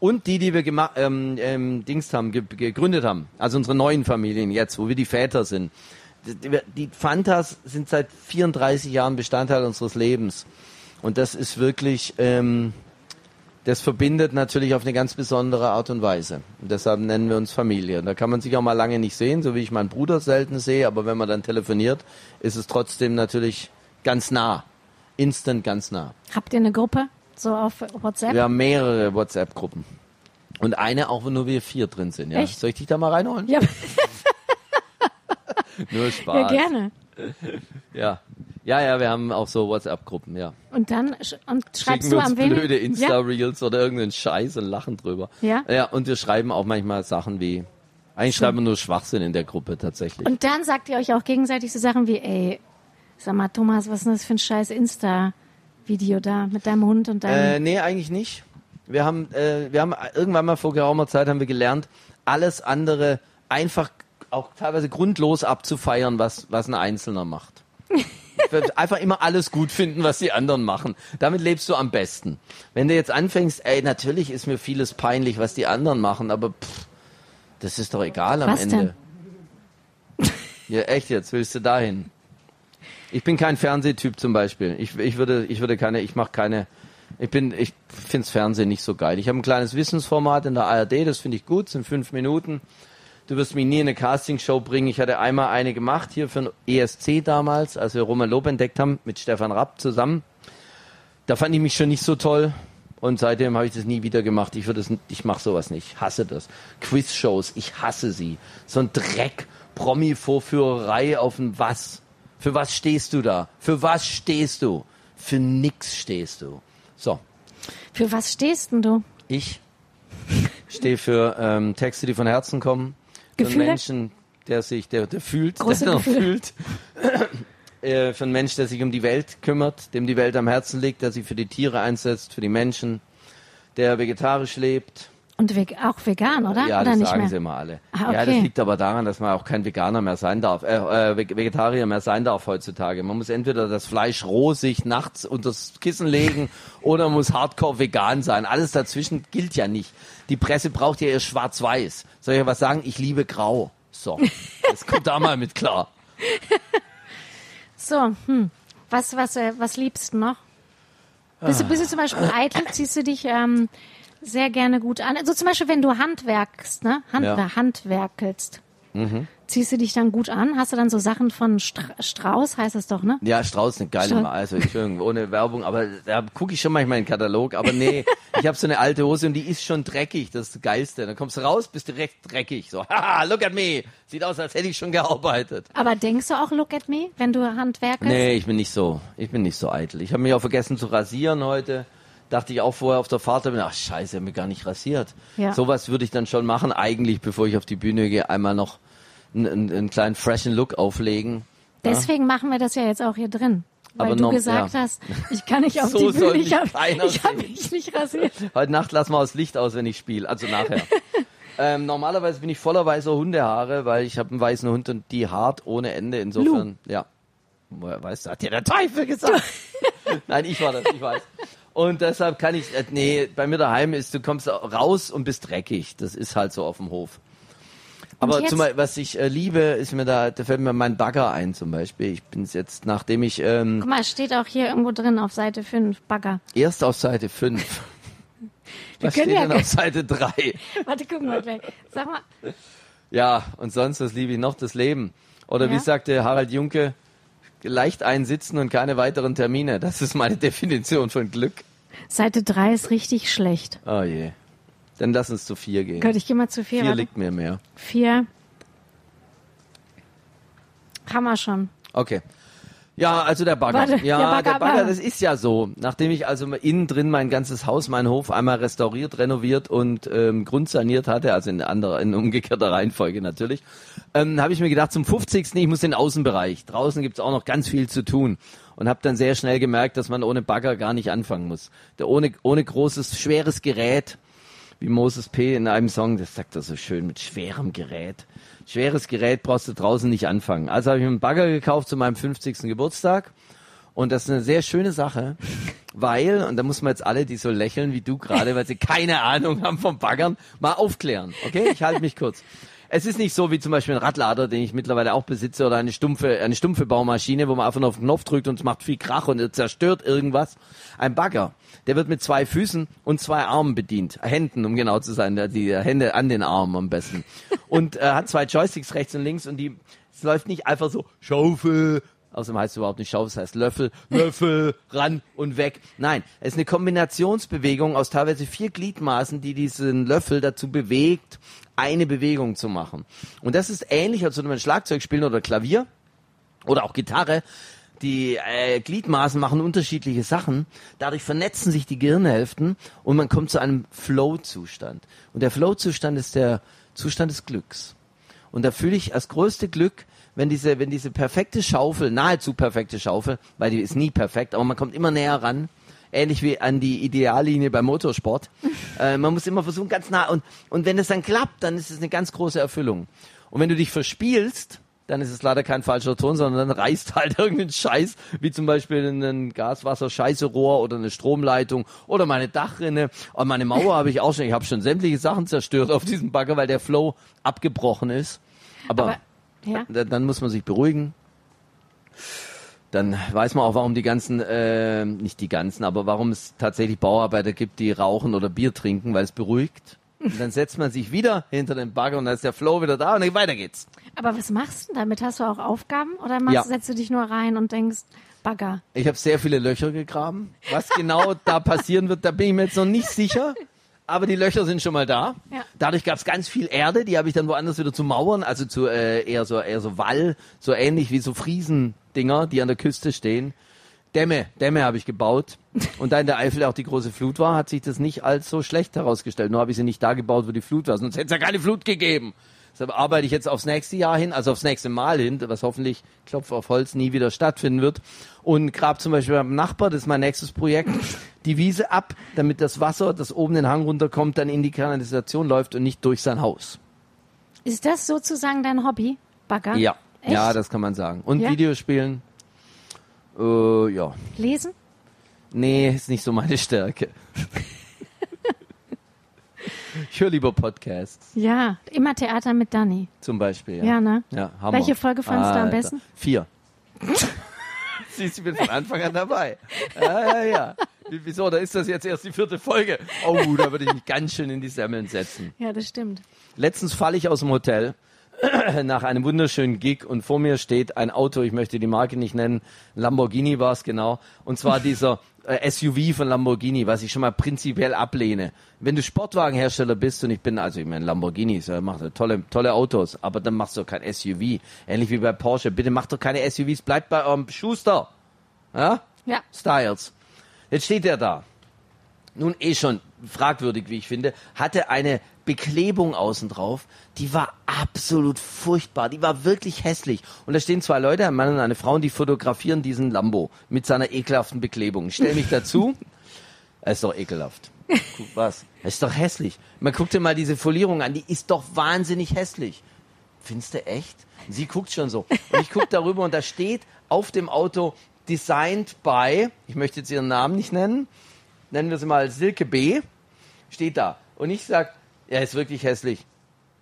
Und die, die wir gema- ähm, ähm, Dings haben, ge gegründet haben. Also unsere neuen Familien jetzt, wo wir die Väter sind. Die, Fantas sind seit 34 Jahren Bestandteil unseres Lebens. Und das ist wirklich, ähm, das verbindet natürlich auf eine ganz besondere Art und Weise. Und deshalb nennen wir uns Familie. Und da kann man sich auch mal lange nicht sehen, so wie ich meinen Bruder selten sehe, aber wenn man dann telefoniert, ist es trotzdem natürlich ganz nah. Instant ganz nah. Habt ihr eine Gruppe? So auf WhatsApp? Wir haben mehrere WhatsApp-Gruppen. Und eine auch, wo nur wir vier drin sind. Ja. Echt? Soll ich dich da mal reinholen? Ja, Nur ja, Spaß. gerne. Ja. ja, ja, wir haben auch so WhatsApp-Gruppen, ja. Und dann sch und schreibst Schicken du wir uns am wen? blöde ja? Insta-Reels oder irgendeinen Scheiß und lachen drüber. Ja? Ja, und wir schreiben auch manchmal Sachen wie, eigentlich schreiben wir nur Schwachsinn in der Gruppe tatsächlich. Und dann sagt ihr euch auch gegenseitig so Sachen wie, ey, sag mal, Thomas, was ist denn das für ein scheiß Insta-Video da mit deinem Hund und Äh, deinem... nee, eigentlich nicht. Wir haben, äh, wir haben irgendwann mal vor geraumer Zeit haben wir gelernt, alles andere einfach auch teilweise grundlos abzufeiern, was, was ein Einzelner macht. einfach immer alles gut finden, was die anderen machen. Damit lebst du am besten. Wenn du jetzt anfängst, ey, natürlich ist mir vieles peinlich, was die anderen machen, aber pff, das ist doch egal am Was Ende. denn? Ja, echt jetzt, willst du dahin? Ich bin kein Fernsehtyp zum Beispiel. Ich, ich würde, ich würde keine, ich mache keine, ich bin, ich find's Fernsehen nicht so geil. Ich habe ein kleines Wissensformat in der ARD, das finde ich gut, sind fünf Minuten. Du wirst mich nie in eine Castingshow bringen. Ich hatte einmal eine gemacht hier für ein ESC damals, als wir Roman Lob entdeckt haben mit Stefan Rapp zusammen. Da fand ich mich schon nicht so toll. Und seitdem habe ich das nie wieder gemacht. Ich das, ich mache sowas nicht. Ich hasse das. Quizshows, ich hasse sie. So ein Dreck, Promi-Vorführerei auf ein Was. Für was stehst du da? Für was stehst du? Für nix stehst du. So, Für was stehst denn du? ich stehe für ähm, Texte, die von Herzen kommen. Für einen Gefühle? Menschen, der sich, der, der fühlt, Große der fühlt. äh, für einen Mensch, der sich um die Welt kümmert, dem die Welt am Herzen liegt, der sich für die Tiere einsetzt, für die Menschen, der vegetarisch lebt. Und auch vegan, oder? Ja, oder das sagen mehr? sie immer alle. Ah, Ja, das okay. liegt aber daran, dass man auch kein Veganer mehr sein darf, äh, äh, Veg- Vegetarier mehr sein darf heutzutage. Man muss entweder das Fleisch roh sich nachts unter das Kissen legen oder muss hardcore vegan sein. Alles dazwischen gilt ja nicht. Die Presse braucht ja ihr Schwarz-Weiß. Soll ich was sagen? Ich liebe Grau. So, das kommt da mal mit klar. So, hm. Was, was, äh, was liebst du noch? Bist du, bist du zum Beispiel eitel? Ziehst du dich ähm, sehr gerne gut an? Also zum Beispiel, wenn du handwerkst, ne? Hand, Ja. Mhm. Handwerkelst. Ziehst du dich dann gut an? Hast du dann so Sachen von Stra Strauß, heißt es doch, ne? Ja, Strauß eine geile. Mal. Also Entschuldigung, ohne Werbung, aber da gucke ich schon manchmal in den Katalog. Aber nee, ich habe so eine alte Hose und die ist schon dreckig. Das ist das Geilste. Dann kommst du raus, bist direkt dreckig. So, haha, look at me. Sieht aus, als hätte ich schon gearbeitet. Aber denkst du auch, look at me, wenn du handwerkelst? Nee, ich bin nicht so, ich bin nicht so eitel. Ich habe mich auch vergessen zu rasieren heute. Dachte ich auch vorher auf der Fahrt, bin, ach scheiße, ich hab mich gar nicht rasiert. Ja. Sowas würde ich dann schon machen, eigentlich, bevor ich auf die Bühne gehe, einmal noch einen, einen, einen kleinen freshen Look auflegen. Deswegen machen wir das ja jetzt auch hier drin. Weil Aber du noch- gesagt ja. hast, ich kann nicht auf So die Bühne, ich habe hab mich nicht rasiert. Heute Nacht lassen wir das Licht aus, wenn ich spiele, also nachher. ähm, normalerweise bin ich voller weißer Hundehaare, weil ich habe einen weißen Hund und die hart ohne Ende. Insofern, ja. Woher weißt du, hat dir der Teufel gesagt? Nein, ich war das, ich weiß. Und deshalb kann ich, äh, nee, bei mir daheim ist, du kommst raus und bist dreckig. Das ist halt so auf dem Hof. Aber zum Beispiel, was ich äh, liebe, ist mir da, da fällt mir mein Bagger ein zum Beispiel. Ich bin's jetzt, nachdem ich ähm, Guck mal, es steht auch hier irgendwo drin auf Seite 5, Bagger. erst auf Seite 5. Was können steht ja denn auf Seite 3? Warte, guck mal gleich. Sag mal, Ja, und sonst, was liebe ich noch? Das Leben. Oder wie Ja. sagte Harald Junke, leicht einsitzen und keine weiteren Termine. Das ist meine Definition von Glück. Seite 3 ist richtig schlecht. Oh je. Dann lass uns zu vier gehen. Gott, ich geh mal zu 4. Vier Warte. liegt mir mehr. 4. Haben wir schon. Okay. Ja, also der Bagger. Warte, ja, der Bagger, der Bagger, das ist ja so. Nachdem ich also innen drin mein ganzes Haus, meinen Hof einmal restauriert, renoviert und ähm, grundsaniert hatte, also in anderer, in umgekehrter Reihenfolge natürlich, ähm, habe ich mir gedacht, zum 50. ich muss in den Außenbereich. Draußen gibt's auch noch ganz viel zu tun. Und habe dann sehr schnell gemerkt, dass man ohne Bagger gar nicht anfangen muss. Der ohne, ohne großes, schweres Gerät, wie Moses P. in einem Song, das sagt er so schön, mit schwerem Gerät. Schweres Gerät brauchst du draußen nicht anfangen. Also habe ich mir einen Bagger gekauft zu meinem 50. Geburtstag. Und das ist eine sehr schöne Sache, weil, und da muss man jetzt alle, die so lächeln wie du gerade, weil sie keine Ahnung haben vom Baggern, mal aufklären. Okay, ich halte mich kurz. Es ist nicht so wie zum Beispiel ein Radlader, den ich mittlerweile auch besitze, oder eine stumpfe, eine stumpfe Baumaschine, wo man einfach nur auf den Knopf drückt und es macht viel Krach und es zerstört irgendwas. Ein Bagger, der wird mit zwei Füßen und zwei Armen bedient. Händen, um genau zu sein, die Hände an den Armen am besten. Und äh, hat zwei Joysticks rechts und links und die, es läuft nicht einfach so, Schaufel, Außerdem heißt es überhaupt nicht Schaufel, es heißt Löffel, Löffel, ran und weg. Nein, es ist eine Kombinationsbewegung aus teilweise vier Gliedmaßen, die diesen Löffel dazu bewegt, eine Bewegung zu machen. Und das ist ähnlich, als würde man Schlagzeug spielen oder Klavier oder auch Gitarre. Die äh, Gliedmaßen machen unterschiedliche Sachen. Dadurch vernetzen sich die Gehirnhälften und man kommt zu einem Flow-Zustand. Und der Flow-Zustand ist der Zustand des Glücks. Und da fühle ich das größte Glück, wenn diese, wenn diese perfekte Schaufel, nahezu perfekte Schaufel, weil die ist nie perfekt, aber man kommt immer näher ran, ähnlich wie an die Ideallinie beim Motorsport. äh, man muss immer versuchen, ganz nah, und, und wenn es dann klappt, dann ist es eine ganz große Erfüllung. Und wenn du dich verspielst, dann ist es leider kein falscher Ton, sondern dann reißt halt irgendein Scheiß, wie zum Beispiel ein Gaswasser-Scheißerohr oder eine Stromleitung oder meine Dachrinne. Und meine Mauer habe ich auch schon, ich habe schon sämtliche Sachen zerstört auf diesem Bagger, weil der Flow abgebrochen ist. Aber, Aber Ja. Dann, dann muss man sich beruhigen. Dann weiß man auch, warum die ganzen, äh, nicht die ganzen, aber warum es tatsächlich Bauarbeiter gibt, die rauchen oder Bier trinken, weil es beruhigt. Und dann setzt man sich wieder hinter den Bagger und dann ist der Flow wieder da und dann weiter geht's. Aber was machst du denn damit? Hast du auch Aufgaben oder machst, Ja. setzt du dich nur rein und denkst, Bagger? Ich habe sehr viele Löcher gegraben. Was genau da passieren wird, da bin ich mir jetzt noch nicht sicher. Aber die Löcher sind schon mal da. Ja. Dadurch gab es ganz viel Erde, die habe ich dann woanders wieder zu Mauern, also zu äh, eher so eher so Wall, so ähnlich wie so Friesendinger, die an der Küste stehen. Dämme, Dämme habe ich gebaut. Und da in der Eifel auch die große Flut war, hat sich das nicht als so schlecht herausgestellt. Nur habe ich sie nicht da gebaut, wo die Flut war. Sonst hätte es ja keine Flut gegeben. Deshalb arbeite ich jetzt aufs nächste Jahr hin, also aufs nächste Mal hin, was hoffentlich, Klopf auf Holz, nie wieder stattfinden wird. Und grab zum Beispiel beim Nachbar, das ist mein nächstes Projekt, die Wiese ab, damit das Wasser, das oben den Hang runterkommt, dann in die Kanalisation läuft und nicht durch sein Haus. Ist das sozusagen dein Hobby, Bagger? Ja, Echt? ja, das kann man sagen. Und Ja? Videospielen, äh, ja. Lesen? Nee, ist nicht so meine Stärke. ich höre lieber Podcasts, Ja, immer Theater mit Dani. zum Beispiel. Ja, Ja, ne? Ja, Hammer. Welche Folge fandst du am Alter. besten? Vier. Siehst du, ich bin von Anfang an dabei. Ja, ja, ja. Wie- Wieso, da ist das jetzt erst die vierte Folge. Oh, da würde ich mich ganz schön in die Semmeln setzen. Ja, das stimmt. Letztens falle ich aus dem Hotel nach einem wunderschönen Gig und vor mir steht ein Auto, ich möchte die Marke nicht nennen, Lamborghini war es genau, und zwar dieser äh, SUV von Lamborghini, was ich schon mal prinzipiell ablehne. Wenn du Sportwagenhersteller bist und ich bin, also ich meine Lamborghini, so, macht er tolle, tolle Autos, aber dann machst du doch kein SUV. Ähnlich wie bei Porsche, bitte mach doch keine SUVs, bleibt bei eurem Schuster. Ja? Ja. Styles. Jetzt steht er da. Nun eh schon fragwürdig, wie ich finde, hatte eine Beklebung außen drauf, die war absolut furchtbar, die war wirklich hässlich. Und da stehen zwei Leute, ein Mann und eine Frau, und die fotografieren diesen Lambo mit seiner ekelhaften Beklebung. Ich stell mich dazu, er ist doch ekelhaft. Guck, was? Er ist doch hässlich. Man guckt dir mal diese Folierung an, die ist doch wahnsinnig hässlich. Findest du echt? Sie guckt schon so. Und ich gucke darüber und da steht auf dem Auto designed by, ich möchte jetzt ihren Namen nicht nennen, nennen wir sie mal Silke B, steht da. Und ich sag, er ist wirklich hässlich.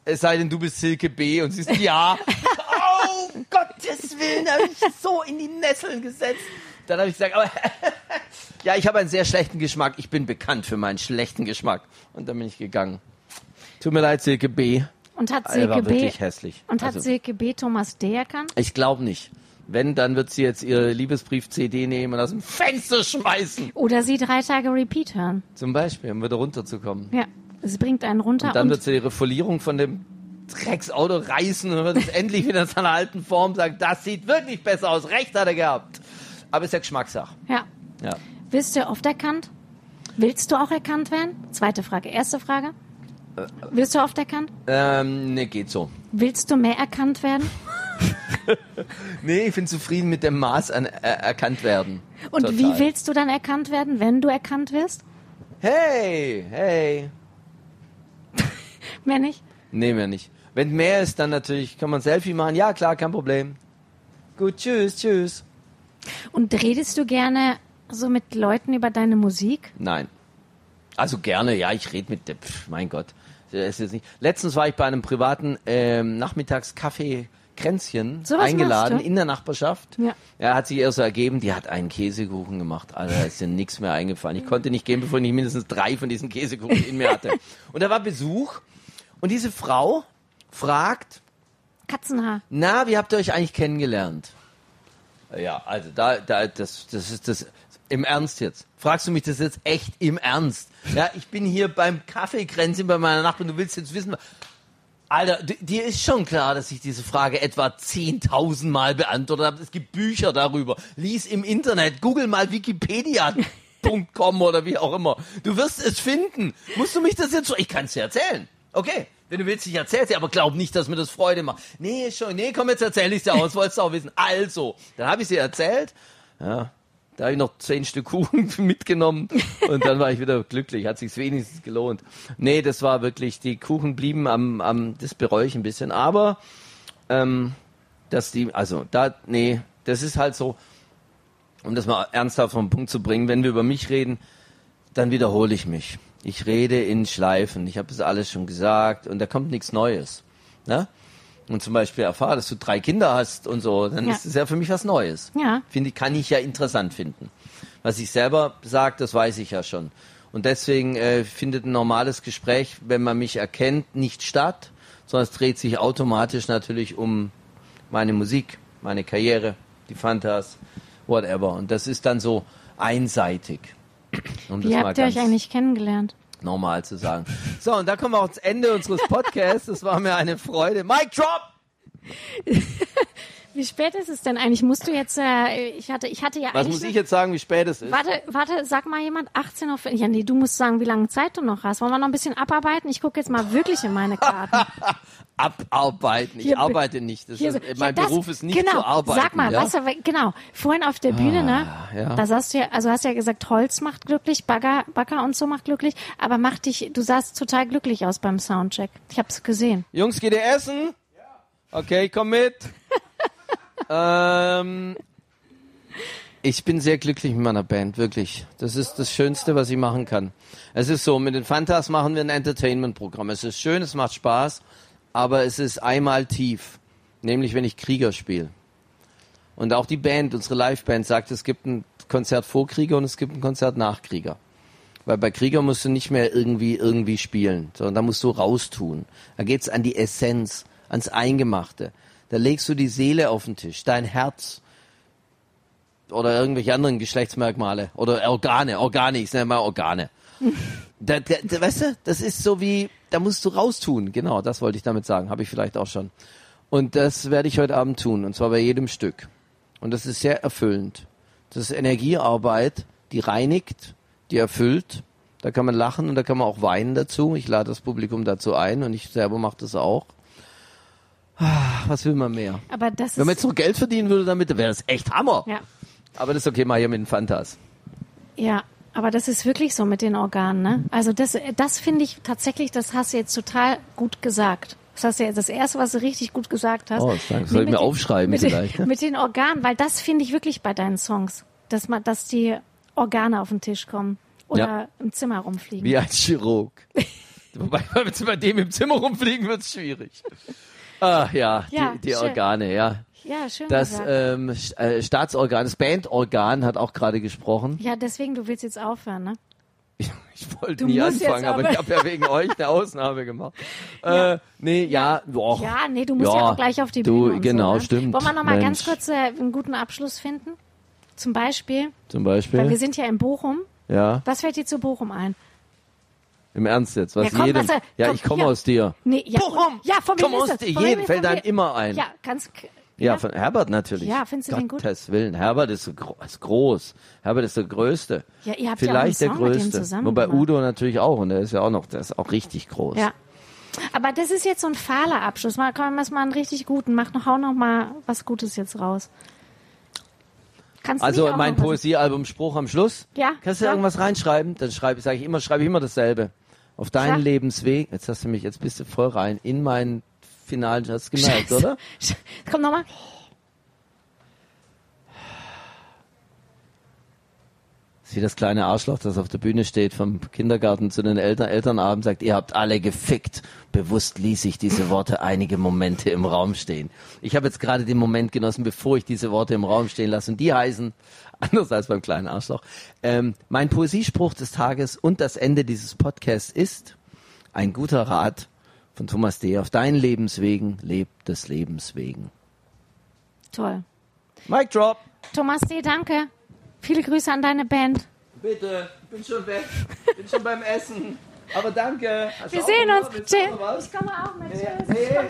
Es sei denn, du bist Silke B. Und sie ist, ja. oh, Gottes Willen, da habe ich so in die Nesseln gesetzt. Dann habe ich gesagt, aber ja, ich habe einen sehr schlechten Geschmack. Ich bin bekannt für meinen schlechten Geschmack. Und dann bin ich gegangen. Tut mir leid, Silke B. Und hat Er Silke war B. wirklich hässlich. Und hat Also- Silke B. Thomas D. erkannt? Ich glaube nicht. Wenn, dann wird sie jetzt ihre Liebesbrief-CD nehmen und aus dem Fenster schmeißen. Oder sie drei Tage Repeat hören. Zum Beispiel, um wieder runterzukommen. Ja. Es bringt einen runter Und dann und wird sie ihre Folierung von dem Drecksauto reißen und wird es endlich wieder in seiner alten Form sagen, das sieht wirklich besser aus. Recht hat er gehabt. Aber ist ja Geschmackssache. ja. Ja. Wirst du oft erkannt? Willst du auch erkannt werden? Zweite Frage. Erste Frage. Wirst du oft erkannt? Ähm, nee, geht so. Willst du mehr erkannt werden? Nee, ich bin zufrieden mit dem Maß an äh, erkannt werden. Und Total. wie willst du dann erkannt werden, wenn du erkannt wirst? Hey, hey. Mehr nicht? Nee, mehr nicht. Wenn mehr ist, dann natürlich kann man ein Selfie machen. Ja, klar, kein Problem. Gut, tschüss, tschüss. Und redest du gerne so mit Leuten über deine Musik? Nein. Also gerne, ja, ich rede mit dem, pf, mein Gott. Das ist jetzt nicht. Letztens war ich bei einem privaten ähm, Nachmittagscafé Kränzchen So eingeladen in der Nachbarschaft. Ja. Ja, hat sich erst so ergeben, die hat einen Käsekuchen gemacht. Alter, da ist dir nichts mehr eingefallen. Ich konnte nicht gehen, bevor ich nicht mindestens drei von diesen Käsekuchen in mir hatte. Und da war Besuch und diese Frau fragt, Katzenhaar. na, wie habt ihr euch eigentlich kennengelernt? Ja, also da, da, das, das ist das. Im Ernst jetzt. Fragst du mich das jetzt echt im Ernst? Ja, ich bin hier beim Kaffeekränzchen bei meiner Nachbarin. Du willst jetzt wissen, Alter, di- dir ist schon klar, dass ich diese Frage etwa 10.000 Mal beantwortet habe. Es gibt Bücher darüber. Lies im Internet, google mal wikipedia.com oder wie auch immer. Du wirst es finden. Musst du mich das jetzt so, ich kann es dir erzählen. Okay. Wenn du willst, ich erzähl's dir, aber glaub nicht, dass mir das Freude macht. Nee, schon, nee, komm, jetzt erzähl ich's dir aus, wolltest du auch wissen. Also, dann habe ich sie erzählt. Ja, da habe ich noch zehn Stück Kuchen mitgenommen und dann war ich wieder glücklich. Hat sich's wenigstens gelohnt. Nee, das war wirklich, die Kuchen blieben am, am das bereue ich ein bisschen. Aber, ähm, dass die, also, da, nee, das ist halt so, um das mal ernsthaft den Punkt zu bringen, wenn wir über mich reden, dann wiederhole ich mich. Ich rede in Schleifen. Ich habe das alles schon gesagt und da kommt nichts Neues. Ne? Und zum Beispiel erfahre, dass du drei Kinder hast und so, dann Ja. ist es ja für mich was Neues. Ja. Finde ich, kann ich ja interessant finden. Was ich selber sage, das weiß ich ja schon. Und deswegen äh, findet ein normales Gespräch, wenn man mich erkennt, nicht statt, sondern es dreht sich automatisch natürlich um meine Musik, meine Karriere, die Fantas, whatever. Und das ist dann so einseitig. Um das Wie habt ihr euch eigentlich kennengelernt? Normal zu sagen. So, und da kommen wir auch ans Ende unseres Podcasts. Das war mir eine Freude. Mic drop! Wie spät ist es denn eigentlich? Musst du jetzt, äh, ich hatte, ich hatte ja Was muss ich jetzt sagen, wie spät es ist? Warte, warte, sag mal jemand, 18 Uhr. Ja, nee, du musst sagen, wie lange Zeit du noch hast. Wollen wir noch ein bisschen abarbeiten? Ich gucke jetzt mal wirklich in meine Karten. Abarbeiten. Ich Hier, arbeite nicht. Das Hier ist, ja, mein das- Beruf ist nicht genau, zu arbeiten. Sag mal, ja? Ah, was, genau, vorhin auf der Bühne, ne? ja. Da sagst du ja, also hast ja gesagt, Holz macht glücklich, Bagger, Bagger und so macht glücklich, aber macht dich, du sahst total glücklich aus beim Soundcheck. Ich hab's gesehen. Jungs, geht ihr essen? Okay, komm mit. ähm, ich bin sehr glücklich mit meiner Band, wirklich. Das ist das Schönste, was ich machen kann. Es ist so, mit den Fantas machen wir ein Entertainment-Programm. Es ist schön, es macht Spaß, aber es ist einmal tief. Nämlich, wenn ich Krieger spiele. Und auch die Band, unsere Liveband, sagt, es gibt ein Konzert vor Krieger und es gibt ein Konzert nach Krieger. Weil bei Krieger musst du nicht mehr irgendwie irgendwie spielen, sondern da musst du raustun. Da geht's an die Essenz, ans Eingemachte. Da legst du die Seele auf den Tisch, dein Herz oder irgendwelche anderen Geschlechtsmerkmale oder Organe, Organe, ich nenne mal Organe. Da, da, da, weißt du, das ist so wie, da musst du raustun. Genau, das wollte ich damit sagen, habe ich vielleicht auch schon. Und das werde ich heute Abend tun, und zwar bei jedem Stück. Und das ist sehr erfüllend. Das ist Energiearbeit, die reinigt, die erfüllt. Da kann man lachen und da kann man auch weinen dazu. Ich lade das Publikum dazu ein und ich selber mache das auch. Ah, Was will man mehr? Aber das Wenn man jetzt noch Geld verdienen würde damit, dann wäre das echt Hammer. ja, Aber das ist okay, mal hier mit den Fantas. ja, aber das ist wirklich so mit den Organen, ne? Also das, das finde ich tatsächlich, das hast du jetzt total gut gesagt. Das hast du jetzt das erste, was du richtig gut gesagt hast. Oh, danke. Soll ich mir den- aufschreiben mit vielleicht, Den, ne? mit den Organen, weil das finde ich wirklich bei deinen Songs, dass man, dass die Organe auf den Tisch kommen oder Ja. im Zimmer rumfliegen. Wie ein Chirurg. Wobei, wenn wir bei dem im Zimmer rumfliegen, wird's schwierig. Ah, ja, Ja, die, die. Organe, ja. Ja, schön Das ähm, äh, Staatsorgan, das Bandorgan hat auch gerade gesprochen. ja, deswegen, du willst jetzt aufhören, ne? Ich, ich wollte Du nie anfangen, aber aber- ich habe ja wegen euch eine Ausnahme gemacht. Äh, nee, ja, boah. Ja, nee, du musst ja, auch gleich auf die du, Bühne. und genau, so, ne? stimmt. Wollen wir noch mal Mensch. ganz kurz äh, einen guten Abschluss finden? Zum Beispiel, Zum weil wir Beispiel. sind ja in Bochum. Ja, Was fällt dir zu Bochum ein? im Ernst jetzt, was Ja, komm, jedem. äh, ja, komm, ich komme aus dir. Nee, ja, Bochum! Ja, von Komm wem ist aus dir, wem- fällt einem wem- immer ein. Ja, ganz. K- Ja, von Herbert natürlich. Ja, findest du den gut? Gottes Willen. Herbert ist, so gro ist groß. Herbert ist der Größte. Ja, ihr habt ja auch Vielleicht einen der Song mit dem Größte. zusammen Wobei gemacht. Udo natürlich auch. Und der ist ja auch noch, der ist auch richtig groß. Ja. Aber das ist jetzt so ein fahler Abschluss. Mal, komm, lass mal einen richtig guten. Mach noch, hau noch mal was Gutes jetzt raus. Kannst du Also mein Poesiealbum Spruch am Schluss. Ja, Kannst du sag. irgendwas reinschreiben? Dann schreibe ich, sage ich immer, schreibe ich immer dasselbe. Auf deinen Sag. Lebensweg. Jetzt hast du mich, jetzt bist du voll rein in meinen finalen, hast du gemerkt, Scheiße. oder? Komm nochmal. Wie das kleine Arschloch, das auf der Bühne steht, vom Kindergarten zu den Eltern, Elternabend sagt, ihr habt alle gefickt. Bewusst ließ ich diese Worte einige Momente im Raum stehen. Ich habe jetzt gerade den Moment genossen, bevor ich diese Worte im Raum stehen lasse. Und die heißen, anders als beim kleinen Arschloch, ähm, mein Poesiespruch des Tages und das Ende dieses Podcasts ist, ein guter Rat von Thomas D. Auf deinen Lebenswegen lebt des Lebens wegen. Toll. Mic drop. Thomas D., danke. Viele Grüße an deine Band. Bitte, ich bin schon weg. Bin schon beim Essen. Aber danke. Hast Wir sehen uns. Tschüss. Ich komme auch mit. Tschüss. Hey.